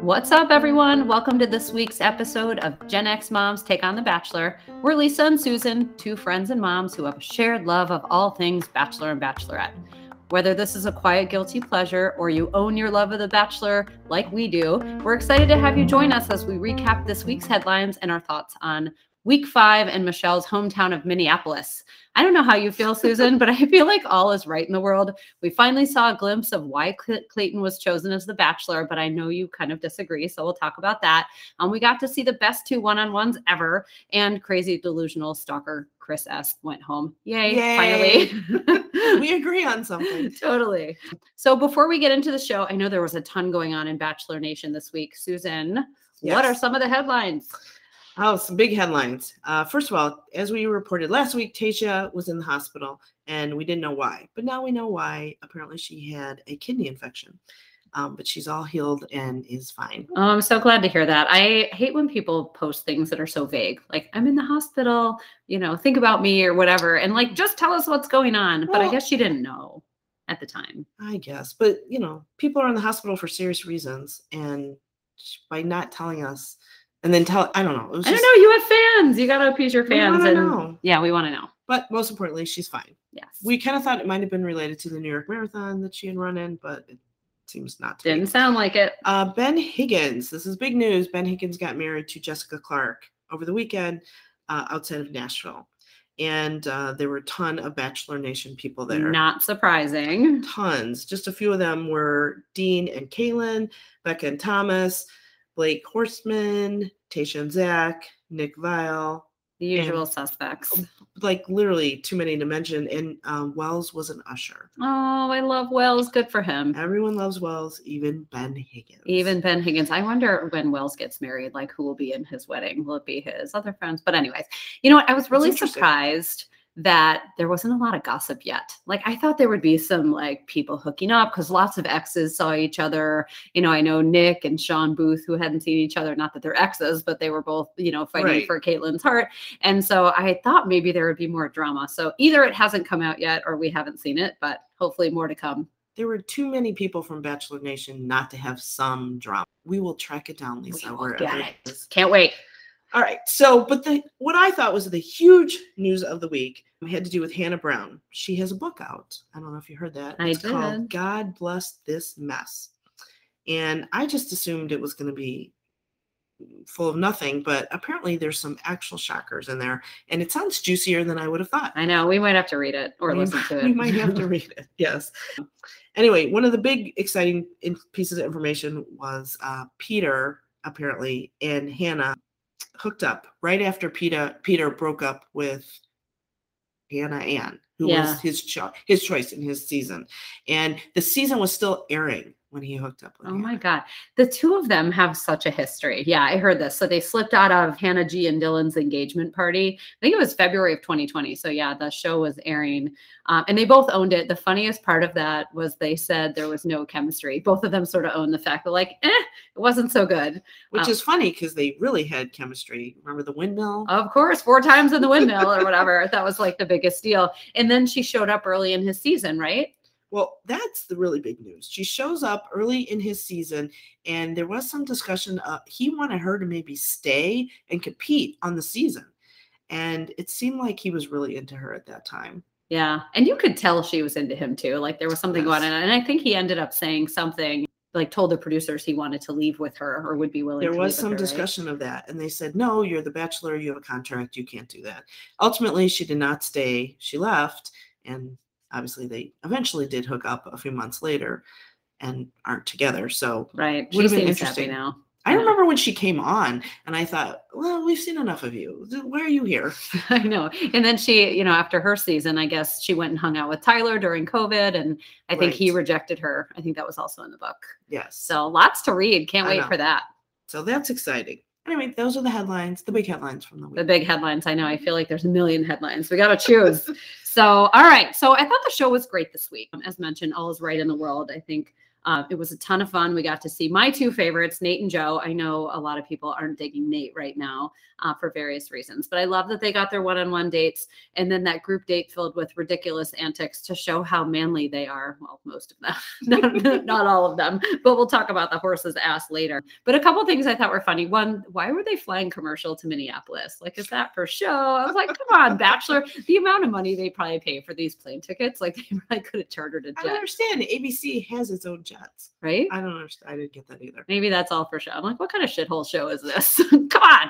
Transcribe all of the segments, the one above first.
What's up, everyone? Welcome to this week's episode of Gen X Moms Take on the Bachelor. We're Lisa and Susan, two friends and moms who have a shared love of all things Bachelor and Bachelorette. Whether this is a quiet, guilty pleasure or you own your love of The Bachelor like we do, we're excited to have you join us as we recap this week's headlines and our thoughts on week five in Michelle's hometown of Minneapolis. I don't know how you feel, Susan, but I feel like all is right in the world. We finally saw a glimpse of why Cl- Clayton was chosen as the bachelor, but I know you kind of disagree. So we'll talk about that. Um, we got to see the best two one on ones ever, and crazy delusional stalker Chris S went home. Yay, Yay. finally. we agree on something. totally. So before we get into the show, I know there was a ton going on in Bachelor Nation this week. Susan, what are some of the headlines? Oh, some big headlines. Uh, first of all, as we reported last week, Tayshia was in the hospital and we didn't know why. But now we know why. Apparently, she had a kidney infection. Um, but she's all healed and is fine. Oh, I'm so glad to hear that. I hate when people post things that are so vague, like I'm in the hospital, you know, think about me or whatever, and like just tell us what's going on. but I guess she didn't know at the time. I guess. But, you know, people are in the hospital for serious reasons. And by not telling us, and then tell, I don't know. I don't just- know. You have fans. You gotta appease your fans, and know. yeah, we want to know. But most importantly, she's fine. Yes, We kind of thought it might have been related to the New York Marathon that she had run in, but it seems not to didn't sound like it. Uh, ben Higgins, this is big news. Ben Higgins got married to Jessica Clark over the weekend uh, outside of Nashville. And uh, there were a ton of Bachelor Nation people there. Not surprising. Tons. Just a few of them were Dean and Caelynn, Becca and Thomas, Blake Horstmann, Tayshia and Zac, Nick Viall. The usual suspects. Like literally too many to mention. And um, Wells was an usher. Oh, I love Wells. Good for him. Everyone loves Wells, even Ben Higgins. Even Ben Higgins. I wonder when Wells gets married, like who will be in his wedding? Will it be his other friends? But, anyways, you know what? I was really surprised that there wasn't a lot of gossip yet. Like, I thought there would be some like people hooking up because lots of exes saw each other. You know, I know Nick and Shawn Booth who hadn't seen each other, not that they're exes, but they were both, you know, fighting Right. for Kaitlyn's heart. And so I thought maybe there would be more drama. So either it hasn't come out yet or we haven't seen it, but hopefully more to come. there were too many people from Bachelor Nation not to have some drama. We will track it down, We Lisa. will get it. Can't wait. All right. So, but the what I thought was the huge news of the week had to do with Hannah Brown. She has a book out. I don't know if you heard that. I it's did. called God Bless This Mess. And I just assumed it was going to be full of nothing, but apparently there's some actual shockers in there. And it sounds juicier than I would have thought. I know. We might have to read it or we, listen to it. we might have to read it. Yes. Anyway, one of the big exciting pieces of information was uh, Peter apparently and Hannah hooked up right after Peter Peter broke up with Hannah Ann, who Yeah. was his cho- his choice in his season, and the season was still airing when he hooked up with. Oh my God. The two of them have such a history. Yeah, I heard this. So they slipped out of Hannah G and Dylan's engagement party. I think it was February of 2020. So yeah, the show was airing um, and they both owned it. The funniest part of that was they said there was no chemistry. Both of them sort of owned the fact that, like, eh, it wasn't so good. Which Um, is funny because they really had chemistry. Remember the windmill? Of course, four times in the windmill or whatever. That was like the biggest deal. And then she showed up early in his season, right? Well, that's the really big news. She shows up early in his season, and there was some discussion. Uh, he wanted her to maybe stay and compete on the season. And it seemed like he was really into her at that time. Yeah. And you could tell she was into him too. Like there was something going on. And I think he ended up saying something like told the producers he wanted to leave with her or would be willing There was some her, right? discussion of that, and they said, No, you're the bachelor, you have a contract, you can't do that. Ultimately, she did not stay. She left, and obviously, they eventually did hook up a few months later and aren't together. So Right. She Would've been interesting. now. I Yeah. remember when she came on, and I thought, Well, we've seen enough of you. Why are you here? I know. And then she, you know, after her season, I guess she went and hung out with Tyler during COVID. And I think he rejected her. I think that was also in the book. Yes. So lots to read. Can't I wait know. for that. So that's exciting. Anyway, those are the headlines, the big headlines from the week. The big headlines. I know. I mm-hmm. feel like there's a million headlines. We got to choose. so, all right. So I thought the show was great this week. As mentioned, all is right in the world. I think Uh, it was a ton of fun. We got to see my two favorites, Nate and Joe. I know a lot of people aren't digging Nate right now uh, for various reasons, but I love that they got their one on one dates and then that group date filled with ridiculous antics to show how manly they are. Well, most of them, not, not all of them, but we'll talk about the horse's ass later. But a couple things I thought were funny. One, why were they flying commercial to Minneapolis? Like, is that for show? I was like, come on, Bachelor. The amount of money they probably pay for these plane tickets, like they probably could have chartered a I jet, understand. ABC has its own jets. right? I don't understand. I didn't get that either. Maybe that's all for show. I'm like, what kind of shithole show is this? Come on.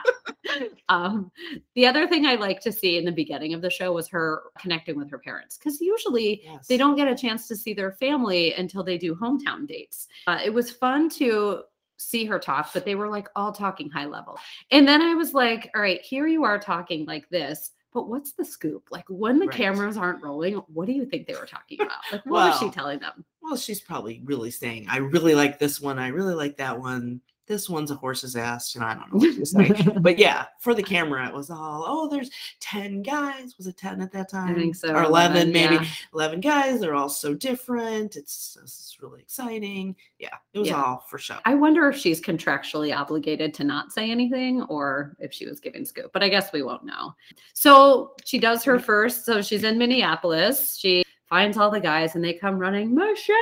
um, the other thing I like to see in the beginning of the show was her connecting with her parents because usually Yes. they don't get a chance to see their family until they do hometown dates. Uh, it was fun to see her talk, but they were like all talking high level. And then I was like, all right, here you are talking like this. But what's the scoop? Like when the Right. cameras aren't rolling, what do you think they were talking about? Like what was she telling them? Well, she's probably really saying, I really like this one. I really like that one. This one's a horse's ass. And I don't know what she's saying. but yeah, for the camera, it was all, oh, there's 10 guys. Was it 10 at that time? I think so. Or 11, maybe. yeah. 11 guys. They're all so different. It's, it's really exciting. Yeah, it was Yeah. all for show. I wonder if she's contractually obligated to not say anything or if she was giving scoop, but I guess we won't know. So she does her first. So she's in Minneapolis. She finds all the guys and they come running, Michelle.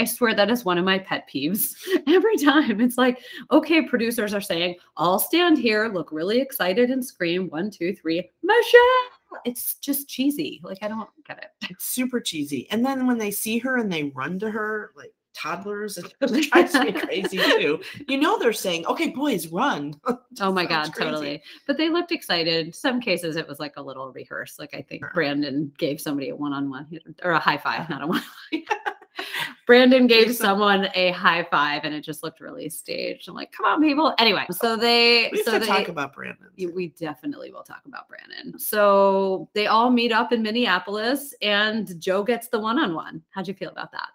I swear that is one of my pet peeves every time. It's like, okay, producers are saying, I'll stand here, look really excited and scream one, two, three, Michelle. It's just cheesy. Like, I don't get it. It's super cheesy. And then when they see her and they run to her like toddlers, it drives me crazy too. You know, they're saying, okay, boys, run. Oh my god, crazy. totally. But they looked excited. Some cases it was like a little rehearsed. Like I think Sure. Brandon gave somebody a one-on-one or a high five, uh-huh. not a one. Brandon gave someone a high five and it just looked really staged. I'm like, come on, people. Anyway, so they We so to they talk about Brandon. we definitely will talk about Brandon. So they all meet up in Minneapolis and Joe gets the one-on-one. How'd you feel about that?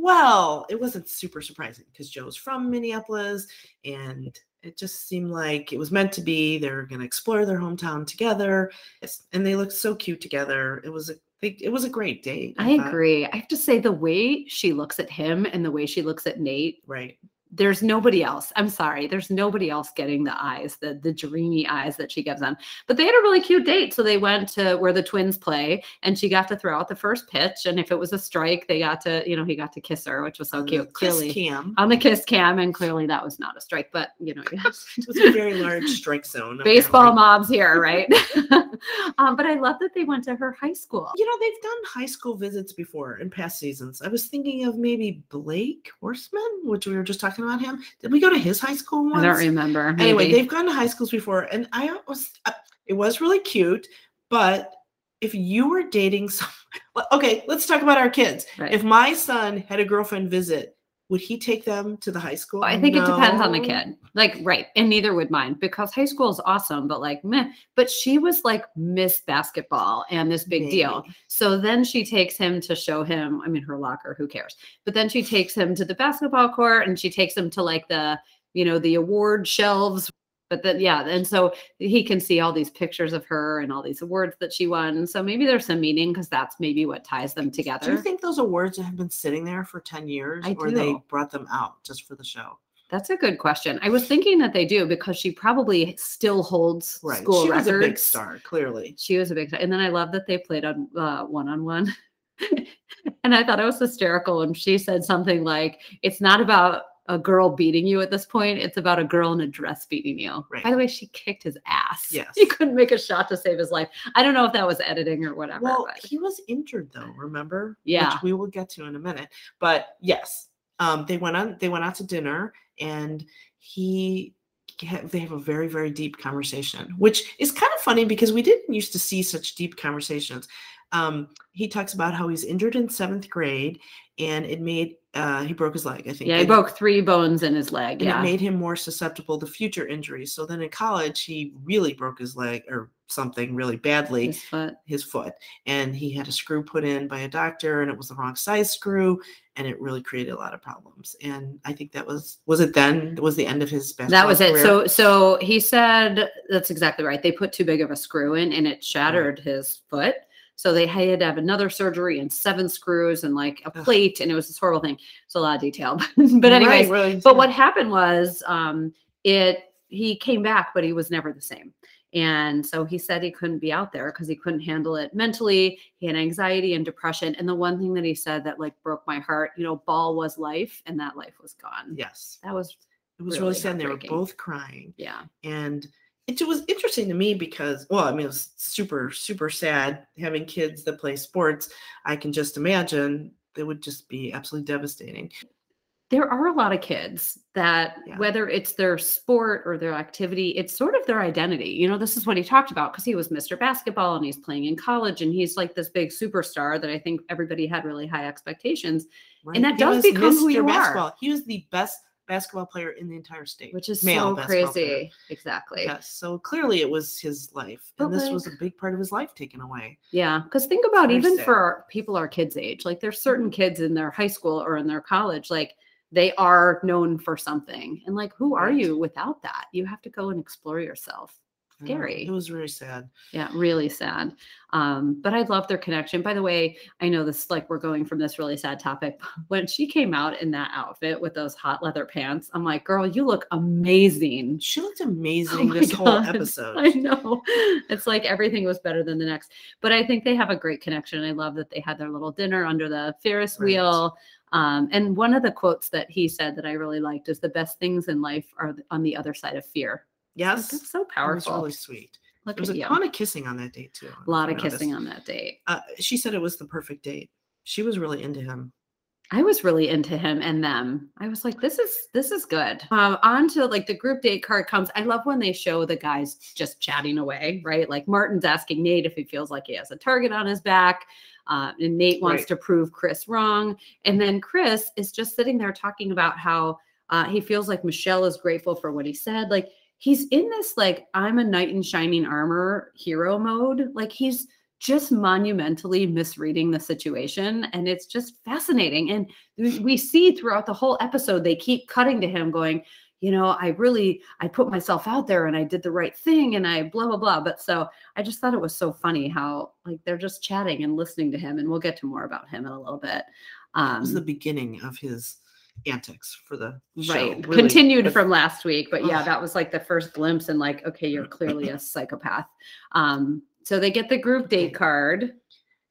Well, it wasn't super surprising because Joe's from Minneapolis and it just seemed like it was meant to be. They're going to explore their hometown together. And they looked so cute together. It was a it was a great date. I thought. agree. I have to say the way she looks at him and the way she looks at Nate Right. There's nobody else. I'm sorry. There's nobody else getting the eyes, the the dreamy eyes that she gives them. But they had a really cute date. So they went to where the twins play and she got to throw out the first pitch. And if it was a strike, they got to, you know, he got to kiss her, which was so on the cute. kiss Clearly cam. on the kiss cam. And clearly that was not a strike, but you know, It was a very large strike zone. baseball mobs here, right? um, but I love that they went to her high school. You know, they've done high school visits before in past seasons. I was thinking of maybe Blake Horstmann, which we were just talking about him. Did we go to his high school once? I don't remember. Anyway, they've gone to high schools before, and I was uh, it was really cute. But if you were dating some, well, okay, let's talk about our kids. Right. If my son had a girlfriend visit, would he take them to the high school? I think it depends on the kid. Like, right. And neither would mine because high school is awesome, but like, meh. But she was like Miss Basketball and this big deal. So then she takes him to show him, I mean, her locker, who cares? But then she takes him to the basketball court and she takes him to like the, you know, the award shelves. But then, yeah. And so he can see all these pictures of her and all these awards that she won. So maybe there's some meaning because that's maybe what ties them together Do you think those awards have been sitting there for 10 years I or they brought them out just for the show? That's a good question. I was thinking that they do because she probably still holds Right. school she records. was a big star, clearly. She was a big star. And then I love that they played on uh, one-on-one. and I thought it was hysterical when she said something like, it's not about a girl beating you at this point. It's about a girl in a dress beating you. Right. By the way, she kicked his ass. Yes. He couldn't make a shot to save his life. I don't know if that was editing or whatever. Well, but he was injured though, remember? Yeah. Which we will get to in a minute. But yes, um, they went on they went out to dinner and he they have a very, very deep conversation, which is kind of funny because we didn't used to see such deep conversations. Um, he talks about how he's injured in seventh grade and it made uh, he broke his leg, I think. yeah, he and- broke three bones in his leg. and Yeah. it made him more susceptible to future injuries. So then in college, he really broke his leg or something really badly his foot. his foot and he had a screw put in by a doctor and it was the wrong size screw and it really created a lot of problems and i think that was was it then was the end of his that was it career? so so he said that's exactly right they put too big of a screw in and it shattered his foot So they had to have another surgery and seven screws and like a plate, and it was this horrible thing. It's a lot of detail, but anyway. Right, right, But what happened was, um, it he came back, but he was never the same. And so he said he couldn't be out there because he couldn't handle it mentally. He had anxiety and depression. And the one thing that he said that like broke my heart, you know, ball was life, and that life was gone. Yes, That was it was really really sad. They were both crying, yeah. and it was interesting to me because, well, I mean, it was super, super sad having kids that play sports. I can just imagine it would just be absolutely devastating. there are a lot of kids that Yeah. whether it's their sport or their activity it's sort of their identity you know this is what he talked about because he was mr basketball and he's playing in college and he's like this big superstar that i think everybody had really high expectations Right? that He does become who Mr. you are. basketball. He was the best basketball player in the entire state, which is Male so basketball player. crazy exactly Yes, so clearly it was his life, But and this was a big part of his life taken away. yeah because think about even sad. for our- people our kids age like there's certain kids in their high school or in their college like they are known for something and like who are Right. you without that you have to go and explore yourself Scary. It was very sad. Yeah, really sad. Um, but I love their connection. By the way, I know this like we're going from this really sad topic. but When she came out in that outfit with those hot leather pants, I'm like, girl, you look amazing. She looked Oh amazing my this whole episode. I know. It's like everything was better than the next. But I think they have a great connection. I love that they had their little dinner under the Ferris Right. wheel. Um, and one of the quotes that he said that I really liked is the best things in life are on the other side of fear. Like, Yes, That's so it was powerful. really sweet. Look There was a you. ton of kissing on that date too. a lot of kissing on that date. Uh, she said it was the perfect date. She was really into him. I was really into him and them. I was like, this is this is good. Um, on to like the group date card comes. I love when they show the guys just chatting away, right? Like Martin's asking Nate if he feels like he has a target on his back. Uh, and Nate wants Right. to prove Chris wrong. And then Chris is just sitting there talking about how uh, he feels like Michelle is grateful for what he said. Like he's in this like I'm a knight in shining armor hero mode. Like he's just monumentally misreading the situation and it's just fascinating. And we see throughout the whole episode they keep cutting to him going you know i really i put myself out there and i did the right thing and i blah blah blah. But so i just thought it was so funny how like they're just chatting and listening to him and we'll get to more about him in a little bit. It um was the beginning of his antics for the show. right really. continued But- from last week but yeah that was like the first glimpse and like okay you're clearly a psychopath um so they get the group date card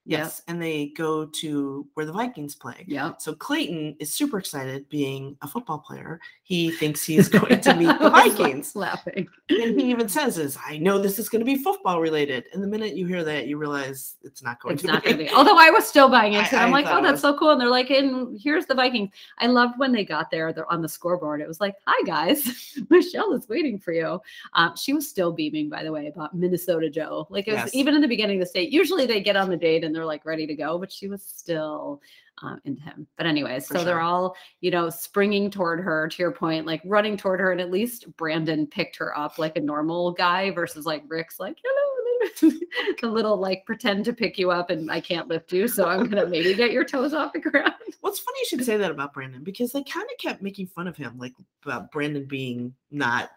Yes, and they go to where the Vikings play. yeah So Clayton is super excited being a football player. He thinks he is going to meet the I Vikings. laughing And he even says is I know this is going to be football related. And the minute you hear that, you realize it's not going it's to not be. going to be. Although I was still buying into it. I'm I like, oh, that's was- so cool. And they're like, and here's the Vikings. I loved when they got there. They're on the scoreboard. It was like, hi guys, Michelle is waiting for you. Um, she was still beaming, by the way, about Minnesota Joe. Like it was Yes. even in the beginning of the state. Usually they get on the date and they're like ready to go, but she was still. Um, into him, but anyways, For so they're all you know springing toward her. To your point, like running toward her, and at least Brandon picked her up like a normal guy versus like Rick's like hello, the little like pretend to pick you up and I can't lift you, so I'm gonna maybe get your toes off the ground. What's funny you should say that about Brandon because they kind of kept making fun of him, like about Brandon being not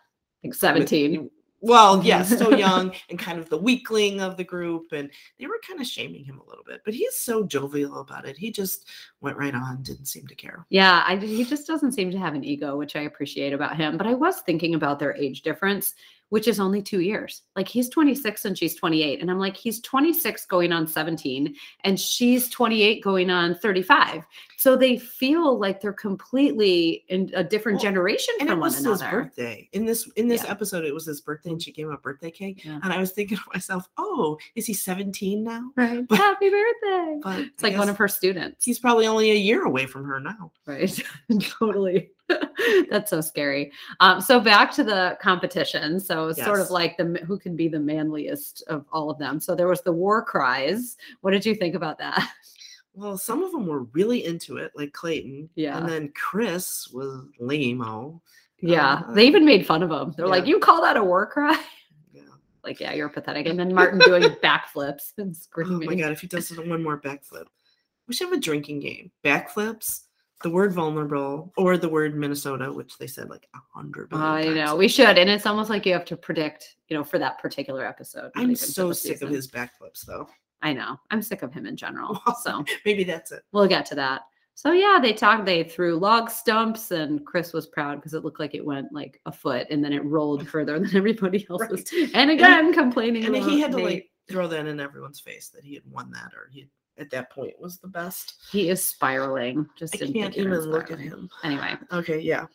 Like 17. Well, yes, so young and kind of the weakling of the group, and they were kind of shaming him a little bit. But he's so jovial about it. He just went right on, didn't seem to care. Yeah, I he just doesn't seem to have an ego, which I appreciate about him. But I was thinking about their age difference, which is only two years. Like he's 26 and she's 28. And I'm like, he's 26 going on 17, and she's 28 going on 35. So they feel like they're completely in a different Well, generation And it from one was his birthday. In this in this Yeah. episode, it was his birthday, and she gave him a birthday cake. Yeah. And I was thinking to myself, "Oh, is he 17 now?" Right. But- Happy birthday. But It's like one of her students. He's probably only a year away from her now. Right. totally. That's so scary. Um, so back to the competition. So it's sort of like the who can be the manliest of all of them. So there was the war cries. What did you think about that? Well, some of them were really into it, like Clayton. Yeah. And then Chris was lame-o. Yeah, Uh, they even made fun of him. They're like, "You call that a war cry?" Yeah. Like, yeah, you're pathetic. And then Martin doing backflips and screaming. Oh my god, if he does one more backflip. We should have a drinking game. Backflips, the word vulnerable, or the word Minnesota, which they said like a hundred I times. know we should, and it's almost like you have to predict, you know, for that particular episode. I'm so sick of season. his backflips though. I know. I'm sick of him in general. So Maybe that's it. we'll get to that. So yeah, they talked. They threw log stumps, and Chris was proud because it looked like it went like a foot, and then it rolled further than everybody else's. And again, complaining. And he had to like throw that in everyone's face that he had won that or he at that point was the best. He is spiraling. Just I can't even look at him. Anyway, Okay, yeah.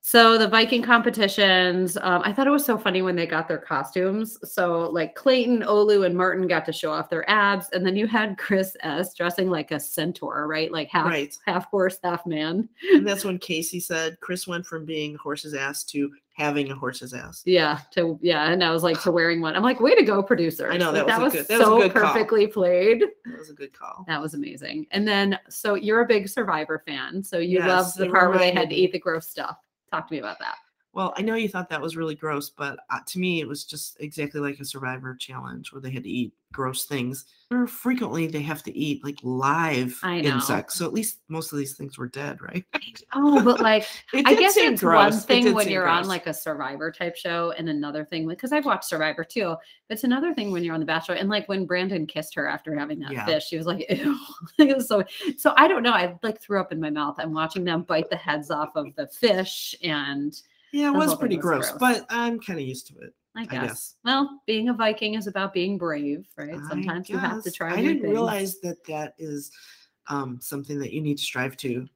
so the Viking competitions, um, I thought it was so funny when they got their costumes. So like Clayton, Olu, and Martin got to show off their abs, and then you had Chris S dressing like a centaur, right? Like half Right. half horse, half man. And that's when Casey said Chris went from being horse's ass to having a horse's ass. Yeah, to yeah, and I was like to wearing one. I'm like, way to go, producer. I know, Like, that was good- that was a so call. perfectly played. That was a good call. That was amazing. And then, so you're a big Survivor fan, so you Yes, loved the part where they had to eat the gross stuff. Talk to me about that. Well, I know you thought that was really gross, but uh, to me, it was just exactly like a survivor challenge where they had to eat gross things. Or frequently, they have to eat like live insects. So at least most of these things were dead, right? Oh, but like I guess it's gross. one thing did when you're on like a Survivor type show, and another thing because I've watched Survivor too. It's another thing when you're on The Bachelor, and like when Brandon kissed her after having that Yeah. fish, she was like, "Ew." Was so so I don't know. I like threw up in my mouth. I'm watching them bite the heads off of the fish, and Yeah, it was pretty was gross, gross. but I'm kind of used to it. I I guess. guess. Well, being a Viking is about being brave, right? Sometimes you have to try. I didn't things. realize that that is um, something that you need to strive to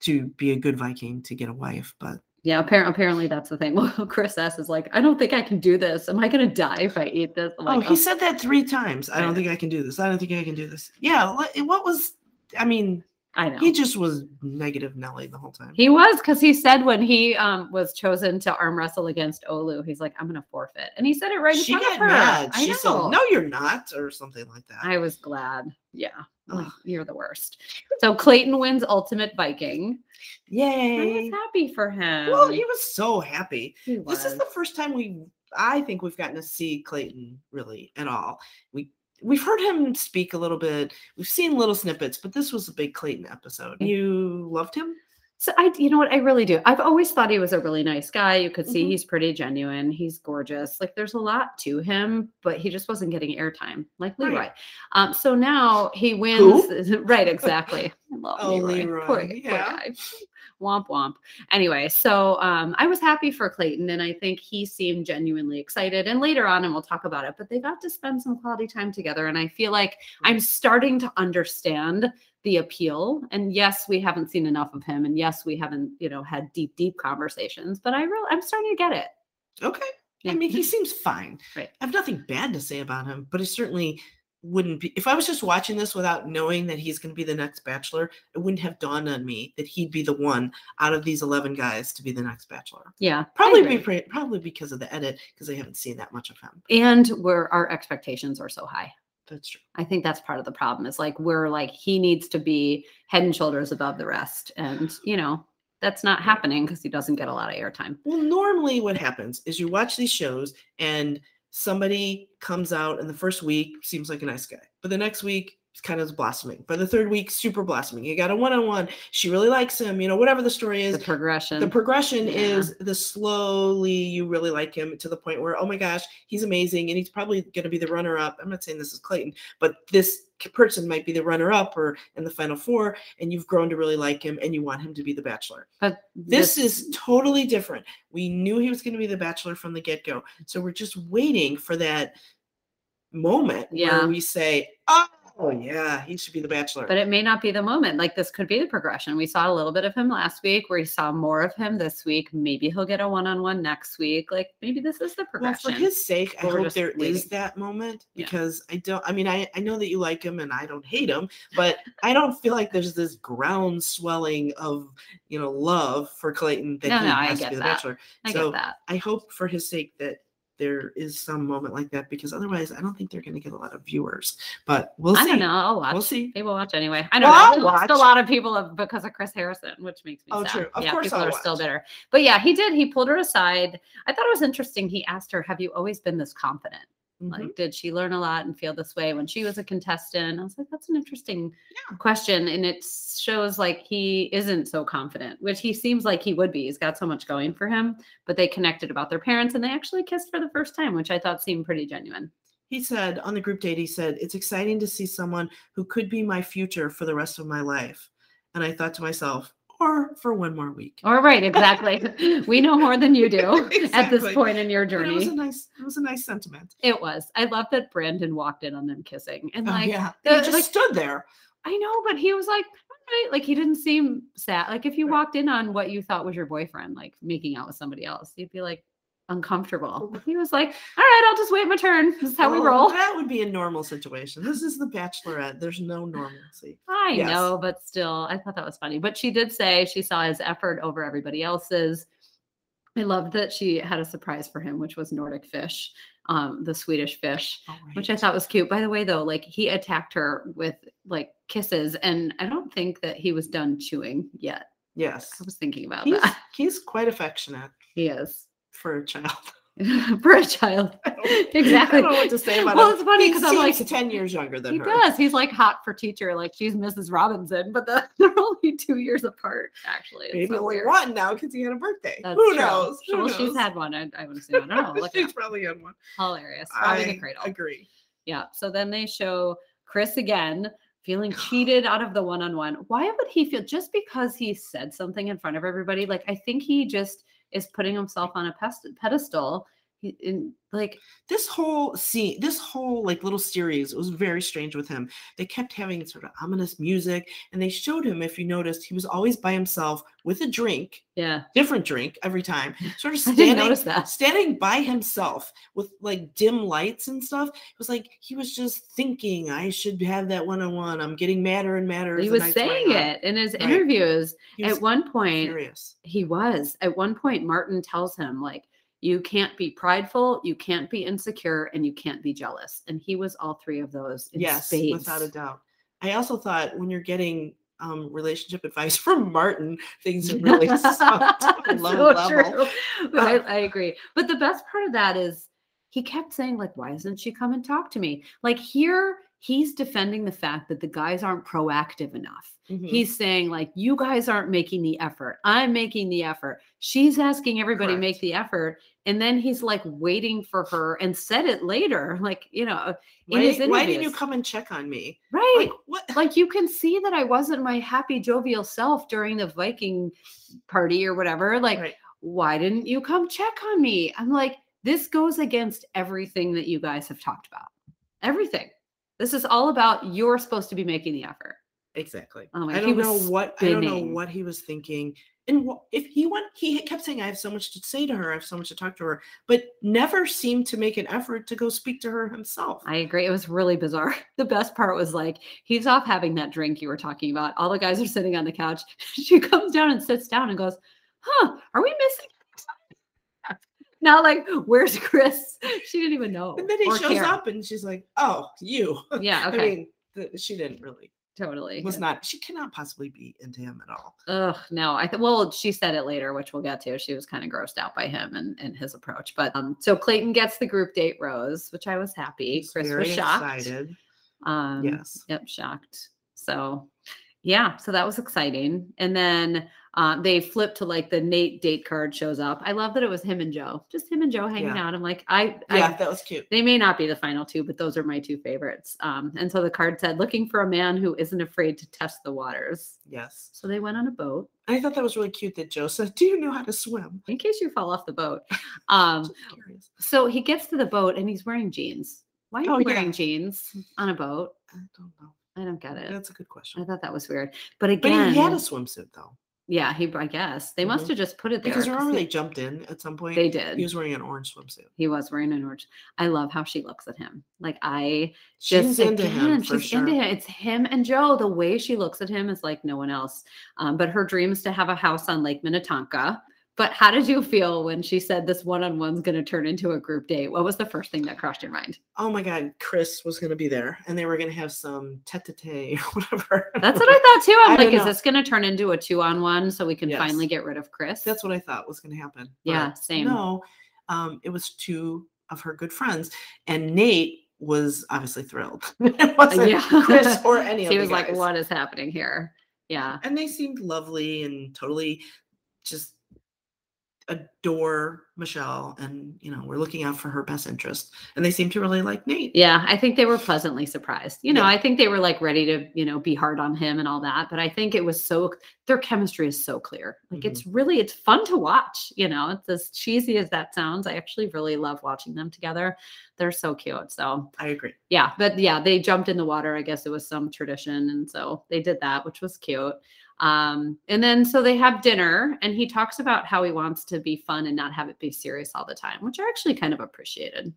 to be a good Viking to get a wife. But Yeah, apparently, apparently that's the thing. Well, Chris S is like, I don't think I can do this. Am I going to die if I eat this? I'm oh, like, he said that three times. I don't think I can do this. I don't think I can do this. Yeah, what, what was? I mean, I know. he just was negative Nelly the whole time. He was because he said when he um, was chosen to arm wrestle against Olu, he's like, I'm going to forfeit, and he said it right in she front got of her. mad. I She know. said, "No, you're not," or something like that. I was glad. Yeah, like, you're the worst. So Clayton wins Ultimate Viking. Yay. I was happy for him. Well, he was so happy. He This is the first time we, I think, we've gotten to see Clayton really at all. We we've heard him speak a little bit. We've seen little snippets, but this was a big Clayton episode. You loved him. So I, you know what, I really do. I've always thought he was a really nice guy. You could see Mhm. he's pretty genuine. He's gorgeous. Like there's a lot to him, but he just wasn't getting airtime, like Right. Leroy. Um, so now he wins. right, exactly. I love Oh, Leroy. Leroy, poor yeah. guy. Womp womp. Anyway, so um, I was happy for Clayton, and I think he seemed genuinely excited. And later on, and we'll talk about it, but they got to spend some quality time together. And I feel like I'm starting to understand the appeal. And yes, we haven't seen enough of him, and yes, we haven't, you know, had deep, deep conversations. But I really, I'm starting to get it. Okay. Yeah. I mean, he seems fine. Right. I have nothing bad to say about him, but it certainly wouldn't be. If I was just watching this without knowing that he's going to be the next Bachelor, it wouldn't have dawned on me that he'd be the one out of these eleven guys to be the next Bachelor. Yeah, Probably be probably because of the edit, because I haven't seen that much of him. and where our expectations are so high. That's true. I think that's part of the problem. Is like we're like he needs to be head and shoulders above the rest, and you know that's not happening because he doesn't get a lot of airtime. Well, normally what happens is you watch these shows and somebody comes out and the first week seems like a nice guy, but the next week it's kind of blossoming. By the third week, super blossoming. You got a one-on-one. She really likes him. You know, whatever the story is. The progression. the progression Yeah. is the slowly you really like him to the point where oh my gosh he's amazing and he's probably going to be the runner up i'm not saying this is clayton but this person might be the runner up or in the final four and you've grown to really like him and you want him to be the bachelor but this is totally different we knew he was going to be the bachelor from the get-go so we're just waiting for that moment Yeah. where we say oh Oh, yeah he should be the bachelor but it may not be the moment. Like this could be the progression. We saw a little bit of him last week. We saw more of him this week. Maybe he'll get a one-on-one next week. Like maybe this is the progression. Well, for his sake, I But hope there is waiting. that moment Yeah. because I don't. I mean, I I know that you like him and I don't hate him, but I don't feel like there's this ground swelling of you know love for Clayton that No, he no, I has to be the that. bachelor. I so. I hope for his sake that there is some moment like that because otherwise, I don't think they're going to get a lot of viewers. But we'll I see. I don't know. I'll watch. We'll see. They will watch anyway. I don't Well, I'll know. Lost a lot of people because of Chris Harrison, which makes me Oh, sad. true. Of yeah, course people I'll are still bitter. But yeah, he did. He pulled her aside. I thought it was interesting. He asked her, "Have you always been this confident? Mhm. Like, did she learn a lot and feel this way when she was a contestant?" I was like, "That's an interesting Yeah. question," and it shows like he isn't so confident, which he seems like he would be. He's got so much going for him. But they connected about their parents, and they actually kissed for the first time, which I thought seemed pretty genuine. he said on the group date, he said, It's exciting to see someone who could be my future for the rest of my life. And I thought to myself, or for one more week. All right, exactly. we know more than you do at this point in your But It was journey. a nice, it was a nice sentiment. It was. I love that Brandon walked in on them kissing. And Oh, like, yeah. the- he just like- stood there. I know, but he was like, "All right," like he didn't seem sad. Like if you Right. walked in on what you thought was your boyfriend, like making out with somebody else, you'd be like uncomfortable. He was like, all right, I'll just wait my turn. This is how we roll. That would be a normal situation. This is the bachelorette. There's no normalcy. I Yes. know, but still, I thought that was funny. But she did say she saw his effort over everybody else's. I loved that she had a surprise for him, which was Nordic fish, um, the Swedish fish, All which I thought was cute. By the way, though, like he attacked her with like kisses, and I don't think that he was done chewing yet. Yes. I was thinking about He's, that. he's quite affectionate He is for a child. for a child. Exactly. I don't know what to say about well, him. it's funny because I'm like, 10 years younger than he her. does. He's like hot for teacher. Like she's Mrs. Robinson, but the, they're only two years apart. Actually, it's Maybe so only one now because he had a birthday. That's Who true. knows? Who well, she's had one. I, I would assume. I don't know. Look she's probably had one. hilarious. Robbing I the cradle. agree. Yeah. So then they show Chris again feeling cheated out of the one on one. Why would he feel just because he said something in front of everybody? Like, I think he just is putting himself on a pedestal. He, in, like, This whole scene, this whole like little series was very strange with him. They kept having sort of ominous music, and they showed him, if you noticed, he was always by himself with a drink, yeah. different drink every time, sort of standing standing by himself with like dim lights and stuff. It was like he was just thinking, I should have that one on one. I'm getting madder and madder. He was saying it in his Right. interviews. At one point, furious. he was. At one point, Martin tells him, like, you can't be prideful, you can't be insecure, and you can't be jealous. And he was all three of those in Yes, spades. without a doubt. I also thought when you're getting um, relationship advice from Martin, things really sucked low So level. true. I, I agree. But the best part of that is he kept saying, like, why doesn't she come and talk to me? Like here, he's defending the fact that the guys aren't proactive enough. Mhm. He's saying, like, you guys aren't making the effort. I'm making the effort. She's asking everybody to make the effort. And then he's like waiting for her and said it later, like, you know, in why, why didn't you come and check on me? right Like what? like you can see that I wasn't my happy jovial self during the Viking party or whatever. Like, Right. why didn't you come check on me? I'm like, this goes against everything that you guys have talked about. Everything. This is all about you're supposed to be making the effort. Exactly. Oh my- I don't know what I don't know what he was thinking. And if he went, he kept saying, "I have so much to say to her. I have so much to talk to her," but never seemed to make an effort to go speak to her himself. I agree. It was really bizarre. The best part was like he's off having that drink you were talking about. All the guys are sitting on the couch. She comes down and sits down and goes, "Huh? Are we missing?" Now, like, where's Chris? She didn't even know. and then he shows care. up, and she's like, "Oh, you." Yeah. Okay. I mean, the, she didn't really totally. was not. She cannot possibly be into him at all. Ugh, no. I th- well, she said it later, which we'll get to. She was kind of grossed out by him and, and his approach. But um, so Clayton gets the group date rose, which I was happy. He's Chris was shocked. excited. Um, Yes. Yep, shocked. So, yeah, so that was exciting. And then uh, they flip to like the Nate date card shows up. I love that it was him and Joe, just him and Joe hanging Yeah. out. I'm like, I, Yeah, I, that was cute. they may not be the final two, but those are my two favorites. Um, and so the card said, looking for a man who isn't afraid to test the waters. Yes. So they went on a boat I thought that was really cute that Joe said, Do you know how to swim? in case you fall off the boat. Um, so he gets to the boat and he's wearing jeans. Why are you Oh, yeah. wearing jeans on a boat? I don't know. I don't get it. That's a good question. I thought that was weird. But But again, he had a swimsuit though. Yeah, he. I guess they must Mhm. have just put it there Because 'cause remember he- they jumped in at some point? they did. He was wearing an orange swimsuit. He was wearing an orange. I love how she looks at him. Like I just She's just into again, him she's sure. into him. It's him and Joe. The way she looks at him is like no one else. Um, but her dream is to have a house on Lake Minnetonka. But how did you feel when she said this one-on-one's going to turn into a group date? What was the first thing that crossed your mind? Oh my God, Chris was going to be there, and they were going to have some tete-a-tete or whatever. That's what I thought too. I'm I like, is know. this going to turn into a two-on-one so we can Yes. finally get rid of Chris? That's what I thought was going to happen. Yeah, but same. No, um, it was two of her good friends, and Nate was obviously thrilled. it wasn't yeah. Chris or any of he was like, "What is happening here?" Yeah. And they seemed lovely and totally just. Adore Michelle and you know we're looking out for her best interest and they seem to really like Nate. Yeah, I think they were pleasantly surprised. You know, Yeah. I think they were like ready to, you know, be hard on him and all that, but I think it was so their chemistry is so clear. Like mm-hmm. it's really it's fun to watch, you know. It's as cheesy as that sounds. I actually really love watching them together. They're so cute. So, I agree. yeah, but yeah, they jumped in the water. I guess it was some tradition and so they did that, which was cute. Um, and then so they have dinner and he talks about how he wants to be fun and not have it be serious all the time, which I actually kind of appreciated.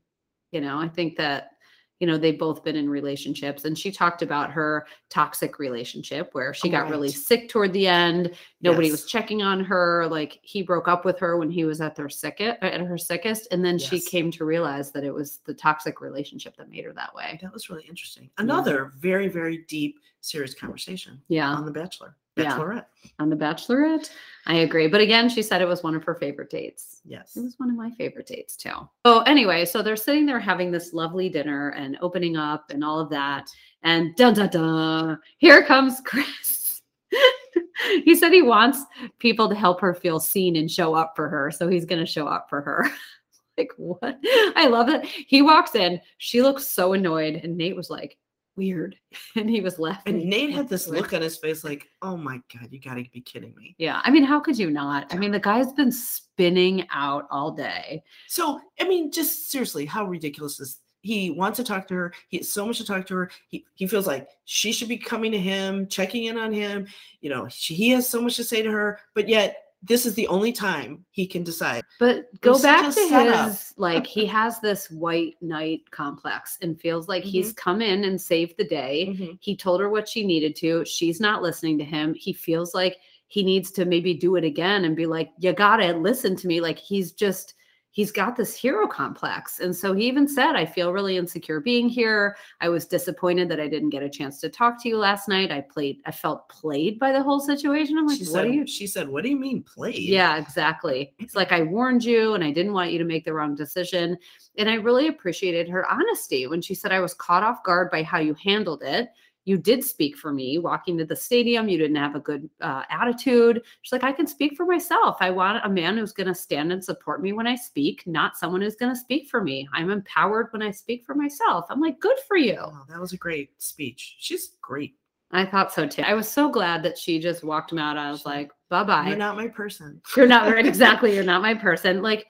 You know, I think that, you know, they've both been in relationships and she talked about her toxic relationship where she Oh, got really sick toward the end. Nobody was checking on her. Like he broke up with her when he was at their sickest at her sickest. And then she came to realize that it was the toxic relationship that made her that way. That was really interesting. Another very, very deep, serious conversation Yeah. on The Bachelor. Yeah. Bachelorette. On the Bachelorette. I agree. But again, she said it was one of her favorite dates. Yes. It was one of my favorite dates too. So anyway, so they're sitting there having this lovely dinner and opening up and all of that. And dun dun dun, here comes Chris. he said he wants people to help her feel seen and show up for her. So he's going to show up for her. like, what? I love it. He walks in. She looks so annoyed. And Nate was like, weird. And he was laughing. And Nate had this look on his face like, oh my God, you got to be kidding me. Yeah. I mean, how could you not? I mean, the guy's been spinning out all day. So, I mean, just seriously, how ridiculous is he wants to talk to her. He has so much to talk to her. He, he feels like she should be coming to him, checking in on him. You know, she, he has so much to say to her, but yet this is the only time he can decide. But go back to setup. his like he has this white knight complex and feels like Mm-hmm. he's come in and saved the day. He told her what she needed to. She's not listening to him. He feels like he needs to maybe do it again and be like, you gotta listen to me. Like he's just he's got this hero complex. And so he even said, I feel really insecure being here. I was disappointed that I didn't get a chance to talk to you last night. I played, I felt played by the whole situation. I'm like, she what said, are you she said, what do you mean played? yeah, exactly. It's like I warned you and I didn't want you to make the wrong decision. And I really appreciated her honesty when she said I was caught off guard by how you handled it. You did speak for me walking to the stadium. You didn't have a good uh, attitude. She's like, I can speak for myself. I want a man who's going to stand and support me when I speak, not someone who's going to speak for me. I'm empowered when I speak for myself. I'm like, good for you. Oh, that was a great speech. She's great. I thought so too. I was so glad that she just walked him out. I was like, bye bye. You're not my person. You're not right. Exactly. You're not my person. Like,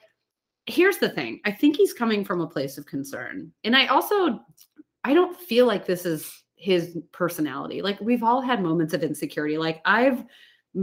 here's the thing I think he's coming from a place of concern. And I also, I don't feel like this is his personality. Like, we've all had moments of insecurity. Like, I've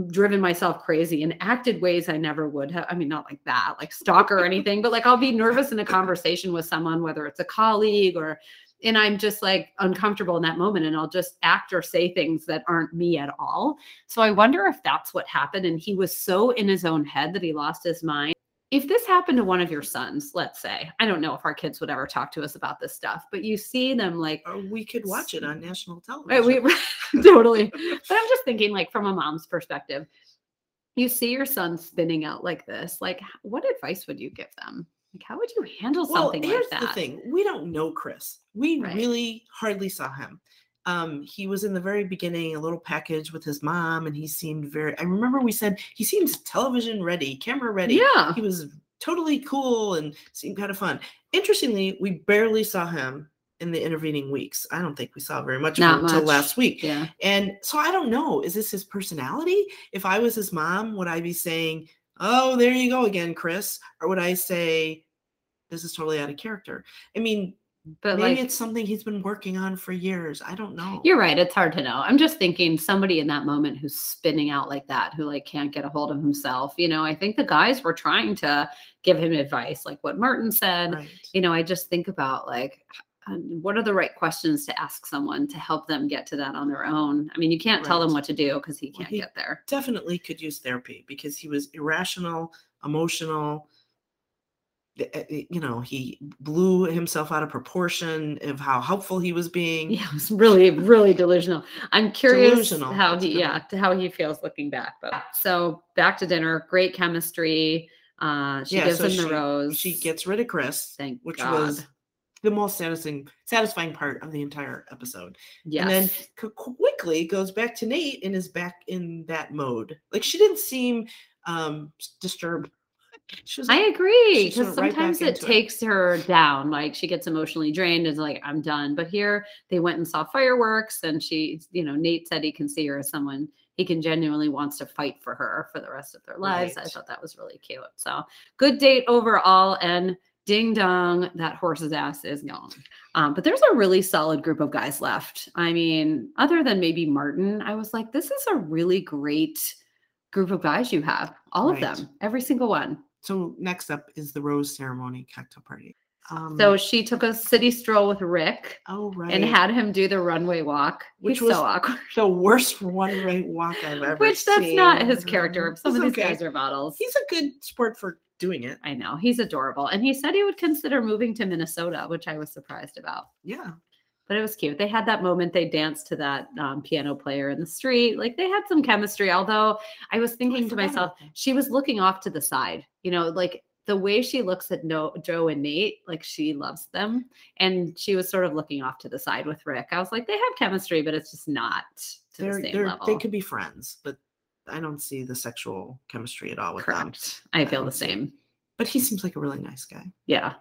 driven myself crazy and acted ways I never would have. I mean, not like that, like stalker or anything, but like I'll be nervous in a conversation with someone, whether it's a colleague or, and I'm just like uncomfortable in that moment and I'll just act or say things that aren't me at all. So I wonder if that's what happened. And he was so in his own head that he lost his mind. If this happened to one of your sons, let's say, I don't know if our kids would ever talk to us about this stuff, but you see them like, Or we could watch it on national television. we totally. But I'm just thinking, like, from a mom's perspective, you see your son spinning out like this. Like, what advice would you give them? Like, how would you handle well, something here's like that? the thing: we don't know Chris. We Right. really hardly saw him. Um, he was in the very beginning, a little package with his mom, and he seemed very. I remember we said he seems television ready, camera ready. Yeah. he was totally cool and seemed kind of fun. Interestingly, we barely saw him in the intervening weeks. I don't think we saw very much of Not him until much. last week. Yeah. And so I don't know. Is this his personality? If I was his mom, would I be saying, "Oh, there you go again, Chris," or would I say, "This is totally out of character"? I mean, But maybe like, it's something he's been working on for years. I don't know. you're right. It's hard to know. I'm just thinking somebody in that moment who's spinning out like that, who like can't get a hold of himself. You know, I think the guys were trying to give him advice, like what Martin said. right. you know, I just think about like, what are the right questions to ask someone to help them get to that on their own? I mean, you can't tell them what to do because he can't he- get there. Definitely could use therapy because he was irrational, emotional. Uh, uh, You know, he blew himself out of proportion of how helpful he was being. Yeah, it was really, really delusional. I'm curious Delusional, how he, yeah, to how he feels looking back. But so back to dinner, great chemistry. Uh, she Yeah, gives so him the she- rose. She gets rid of Chris, Thank which God. was the most satisfying satisfying part of the entire episode. yes. And then c- quickly goes back to Nate and is back in that mode. Like she didn't seem um disturbed She was I agree because went right sometimes it it. takes her down. Like she gets emotionally drained and is like, I'm done. But here they went and saw fireworks, and she, you know, Nate said he can see her as someone he can genuinely wants to fight for her for the rest of their lives. I thought that was really cute. So good date overall. And ding dong, that horse's ass is gone. Um, but there's a really solid group of guys left. I mean, other than maybe Martin, I was like, this is a really great group of guys you have. All of them, every single one. So next up is the rose ceremony cocktail party. Um, So she took a city stroll with Rick oh right, and had him do the runway walk, Which which was so awkward. the worst right walk I've ever seen. Which that's not his character. Some of He's these okay. guys are models. He's a good sport for doing it. I know he's adorable, and he said he would consider moving to Minnesota, which I was surprised about. Yeah, But it was cute. They had that moment. They danced to that um, piano player in the street. Like they had some chemistry. Although I was thinking to myself, she was looking off to the side. You know, like the way she looks at no Joe and Nate, like she loves them, and she was sort of looking off to the side with Rick. I was like, they have chemistry, but it's just not to they're, the same level. they could be friends, but I don't see the sexual chemistry at all with them. Correct. I feel the see same. But he seems like a really nice guy. Yeah.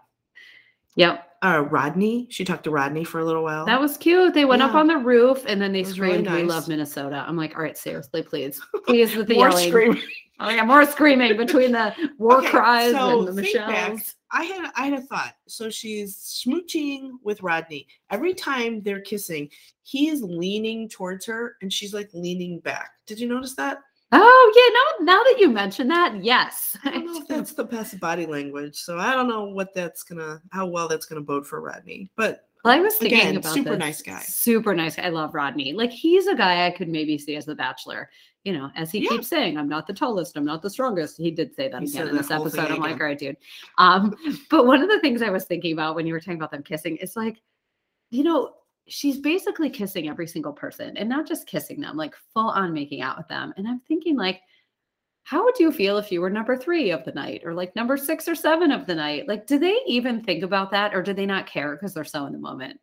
Yep. Uh, Rodney, she talked to Rodney for a little while. That was cute. They went up on the roof and then they was really screamed, "We love Minnesota." I'm like, "All right, seriously, please, please with the More yelling." screaming. I got more screaming between the war Okay, cries so and the. Michelle's. I had I had a thought. So she's smooching with Rodney. Every time they're kissing, he is leaning towards her and she's like leaning back. Did you notice that? Oh yeah, now now that you mention that, yes. I don't know if that's the best body language. So I don't know what that's gonna how well that's gonna bode for Rodney. But Well, I was thinking Again, about super this. nice guy. Super nice. guy. I love Rodney. Like he's a guy I could maybe see as the Bachelor. You know, as he Yeah. keeps saying, "I'm not the tallest. I'm not the strongest." He did say that He again in this that episode. I'm like, all right, dude. Um, but one of the things I was thinking about when you were talking about them kissing is like, you know, she's basically kissing every single person, and not just kissing them, like full on making out with them. And I'm thinking, like, how would you feel if you were number three of the night or like number six or seven of the night? Like, do they even think about that or do they not care because they're so in the moment?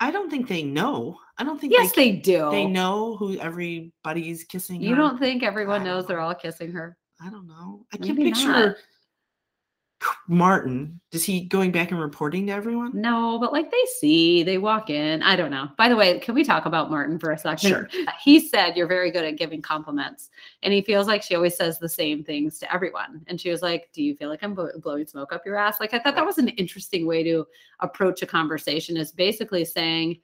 I don't think they know. I don't think Yes, they they do. they know who everybody's kissing. You her. don't think everyone knows don't they're all kissing her? I don't know. I can't picture not. Martin. Is he going back and reporting to everyone? No, but like they see, they walk in. I don't know. By the way, can we talk about Martin for a second? Sure. He said you're very good at giving compliments, and he feels like she always says the same things to everyone. And she was like, "Do you feel like I'm blowing smoke up your ass?" Like I thought that was an interesting way to approach a conversation. Is basically saying.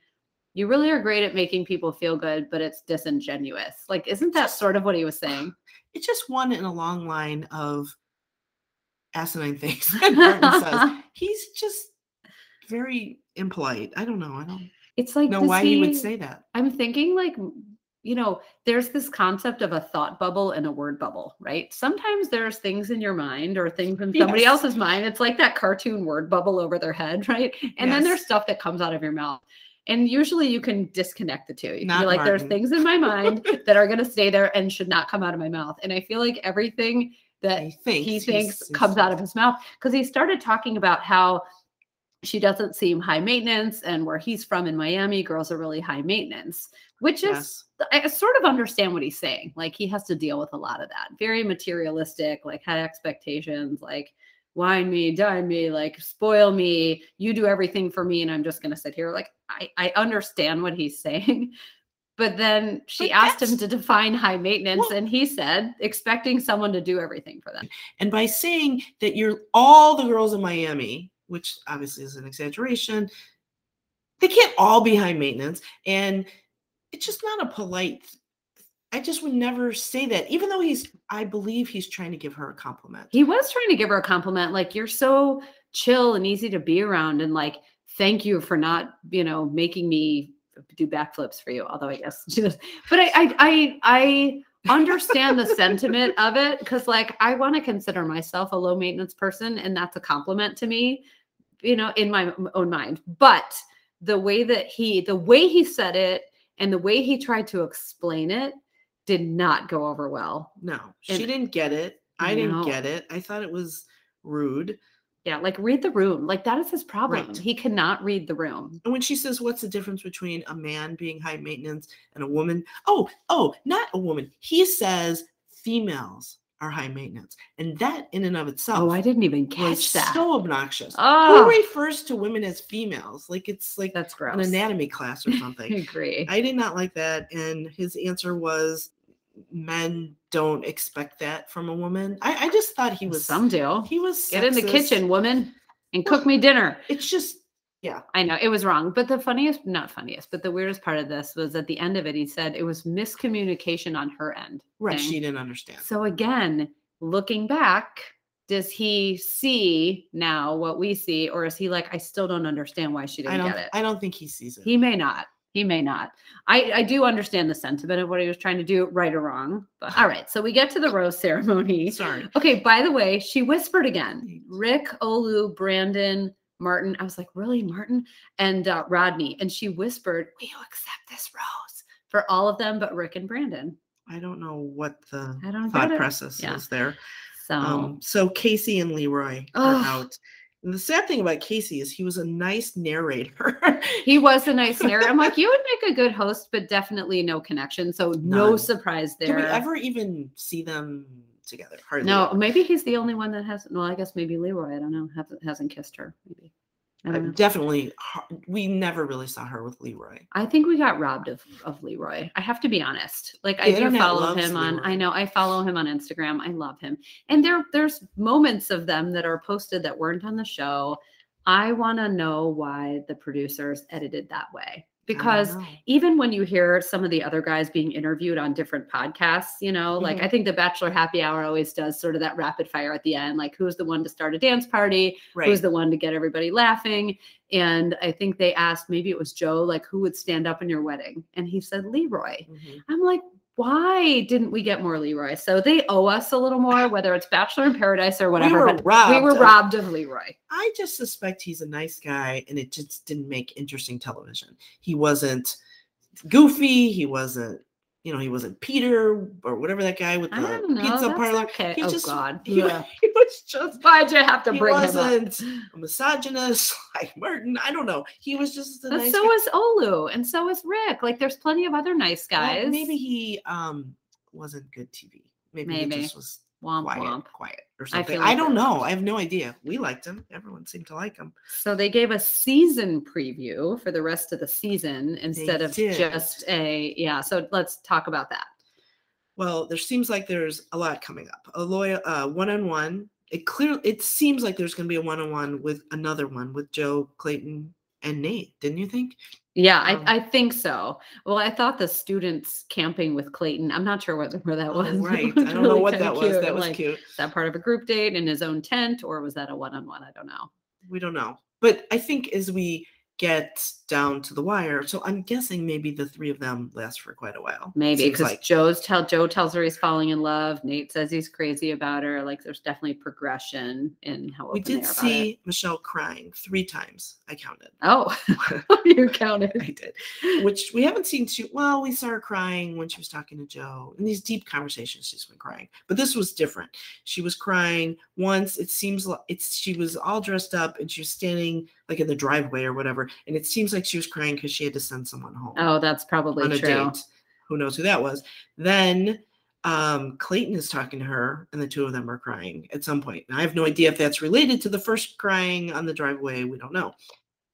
You really are great at making people feel good, but it's disingenuous. Like, isn't that sort of what he was saying? It's just one in a long line of asinine things that Martin says. He's just very impolite. I don't know. I don't It's like know why he would say that. I'm thinking like you know, there's this concept of a thought bubble and a word bubble, right? Sometimes there's things in your mind or things in somebody Yes. else's mind. It's like that cartoon word bubble over their head, right? And then there's stuff that comes out of your mouth. And usually you can disconnect the two. Not You're like, there's things in my mind that are going to stay there and should not come out of my mouth. And I feel like everything that He thinks he thinks he's- comes out of his mouth because he started talking about how she doesn't seem high maintenance and where he's from in Miami girls are really high maintenance which is Yes. I sort of understand what he's saying like he has to deal with a lot of that very materialistic like high expectations like wine me dine me like spoil me you do everything for me and I'm just going to sit here like I I understand what he's saying but then she But asked him to define high maintenance Well- and he said expecting someone to do everything for them And by saying that you're all the girls in Miami, which obviously is an exaggeration, they can't all be high maintenance. And it's just not a polite. I just would never say that, even though he's, I believe he's trying to give her a compliment. He was trying to give her a compliment, like you're so chill and easy to be around, and like thank you for not, you know, making me do backflips for you. Although I guess she does, but I, I, I, I understand the sentiment of it because, like, I want to consider myself a low maintenance person, and that's a compliment to me, you know, in my own mind. But the way that he, the way he said it, and the way he tried to explain it, did not go over well. No, she And- didn't get it. I didn't get it. I thought it was rude. Yeah, like read the room. Like that is his problem. Right. He cannot read the room. And when she says, What's the difference between a man being high maintenance and a woman? Oh, oh, not a woman. He says females are high maintenance. And that in and of oh, itself Oh, I didn't even catch that. so obnoxious. oh, Who ah. refers to women as females? Like it's like that's gross. an anatomy class or something. I agree. I did not like that. And his answer was men don't expect that from a woman. I, I just thought he was Some do. he was Get in the kitchen, woman, and cook me dinner. It's just yeah. I know it was wrong, but the funniest, not funniest, but the weirdest part of this was at the end of it, he said it was miscommunication on her end. right. thing. She didn't understand. So again, looking back, does he see now what we see, or is he like, I still don't understand why she didn't don't get it? I don't think he sees it. He may not. He may not. I, I do understand the sentiment of what he was trying to do, right or wrong. But all right, so we get to the rose ceremony. Sorry. Okay, by the way, she whispered again. Rick, Olu, Brandon, Martin. I was like, really, Martin? And uh, Rodney. And she whispered, Will you accept this rose for all of them but Rick and Brandon? I don't know what the I don't thought process Yeah. is there. So Um, so Casey and Leroy are out. And the sad thing about Casey is he was a nice narrator. he was a nice narrator. I'm like, you would make a good host, but definitely no connection. So no None. surprise Did there. we ever even see them together? Hardly. no, ever. maybe he's the only one that hasn't. Well, I guess maybe Leroy. I don't know. Hasn't, hasn't kissed her. Maybe. Uh, definitely. We never really saw her with Leroy. I think we got robbed of, of Leroy. I have to be honest. Like I do follow him on I know I follow him on Instagram. I love him. And there there's moments of them that are posted that weren't on the show. I want to know why the producers edited that way. Because even when you hear some of the other guys being interviewed on different podcasts, you know, like Mhm. I think the Bachelor Happy Hour always does sort of that rapid fire at the end, like who's the one to start a dance party, right. who's the one to get everybody laughing. And I think they asked, maybe it was Joe, like who would stand up in your wedding? And he said Leroy. Mhm. I'm like, why didn't we get more Leroy? So they owe us a little more, whether it's Bachelor in Paradise or whatever. we were but robbed. we were of- robbed of Leroy. I just suspect he's a nice guy, and it just didn't make interesting television. He wasn't goofy. He wasn't, you know, he wasn't Peter or whatever that guy with the know. pizza parlor. okay. He oh just, God. He, Ugh. he was just. Why'd you have to He bring him up? wasn't a misogynist like Martin. I don't know. He was just a But nice so guy. is Olu, and so is Rick. Like, there's plenty of other nice Well, guys. maybe he um wasn't good TV. Maybe, Maybe. he just was womp quiet, womp. quiet or I something. I, like don't that. know. I have no idea. We liked him. Everyone seemed to like him. So they gave a season preview for the rest of the season instead of did. just a yeah. So let's talk about that. Well, there seems like there's a lot coming up. A loyal uh, one-on-one. It clear. It seems like there's going to be a one-on-one with another one with Joe Clayton and Nate. Didn't you think? Yeah, Um, I, I think so. Well, I thought the students camping with Clayton. I'm not sure what, where that was. Oh, It right. I don't know what that was. cute. That was like, cute. That part of a group date in his own tent, or was that a one-on-one? I don't know. We don't know. But I think as we get down to the wire, so I'm guessing maybe the three of them last for quite a while. Maybe because like. Joe's tell Joe tells her he's falling in love. Nate says he's crazy about her. Like there's definitely progression in how We did they are about see it. Michelle crying three times. I counted. Oh, you counted. I did. Which we haven't seen too well, we saw her crying when she was talking to Joe. In these deep conversations, she's been crying. But this was different. She was crying once. It seems like it's she was all dressed up and she was standing like in the driveway or whatever. And it seems like she was crying because she had to send someone home Oh, that's probably on a true. date. Who knows who that was? Then um, Clayton is talking to her, and the two of them are crying at some point. And I have no idea if that's related to the first crying on the driveway. We don't know.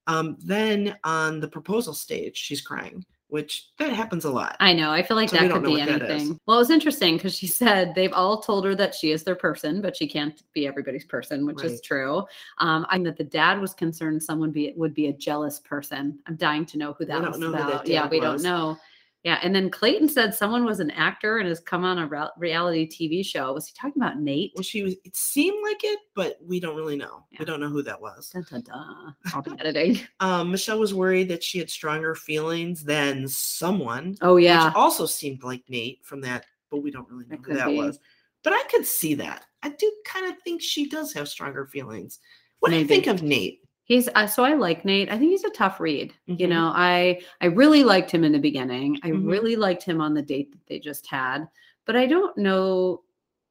Um, then on the proposal stage, she's crying, which that happens a lot. I know. I feel like So that could be what that is. anything. Well, it was interesting because she said they've all told her that she is their person, but she can't be everybody's person, which is true. Um, I think that the dad was concerned someone be would be a jealous person. I'm dying to know who that don't was know who that about. yeah, we was. don't know. Yeah, and then Clayton said someone was an actor and has come on a reality TV show. Was he talking about Nate? well, she was. It seemed like it, but we don't really know. Yeah. We don't know who that was. Dun, dun, dun. I'll be editing. Um, Michelle was worried that she had stronger feelings than someone. Oh yeah, which also seemed like Nate from that, but we don't really know It who that be. was. But I could see that. I do kind of think she does have stronger feelings. What do you think of Nate? He's uh, so I like Nate. I think he's a tough read. You Mhm. know, I I really liked him in the beginning. I Mhm. really liked him on the date that they just had, but I don't know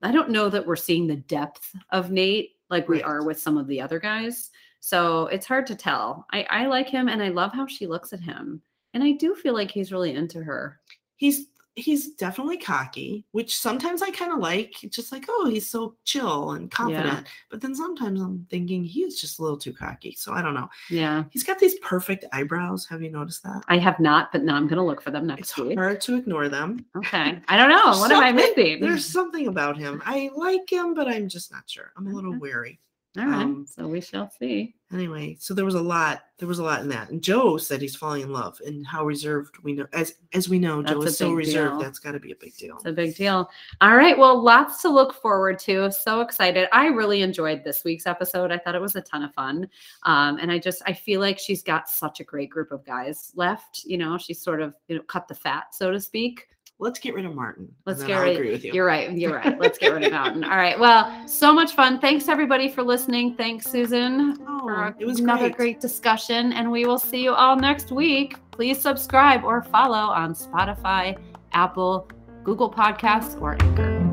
I don't know that we're seeing the depth of Nate like we Right. are with some of the other guys. So it's hard to tell. I I like him and I love how she looks at him. And I do feel like he's really into her. He's he's definitely cocky, which sometimes I kind of like. Just like, oh, he's so chill and confident. But then sometimes I'm thinking he's just a little too cocky. So I don't know. Yeah. He's got these perfect eyebrows. Have you noticed that? I have not, but now I'm going to look for them next It's week. hard to ignore them. Okay. I don't know. What am I missing? There's something about him. I like him, but I'm just not sure. I'm a little Okay. wary. All right. um, so we shall see. Anyway, so there was a lot. There was a lot in that. And Joe said he's falling in love, and how reserved we know as as we know, Joe That's a is so reserved. deal. That's got to be a big deal. It's a big deal. All right. Well, lots to look forward to. So excited. I really enjoyed this week's episode. I thought it was a ton of fun. Um, and I just, I feel like she's got such a great group of guys left. You know, she's sort of, you know, cut the fat, so to speak. Let's get rid of Martin. Let's get rid- agree with you. You're right. You're right. Let's get rid of Mountain. All right. Well, so much fun. Thanks everybody for listening. Thanks, Susan, Oh, it was another great. great discussion. And we will see you all next week. Please subscribe or follow on Spotify, Apple, Google Podcasts, or Anchor.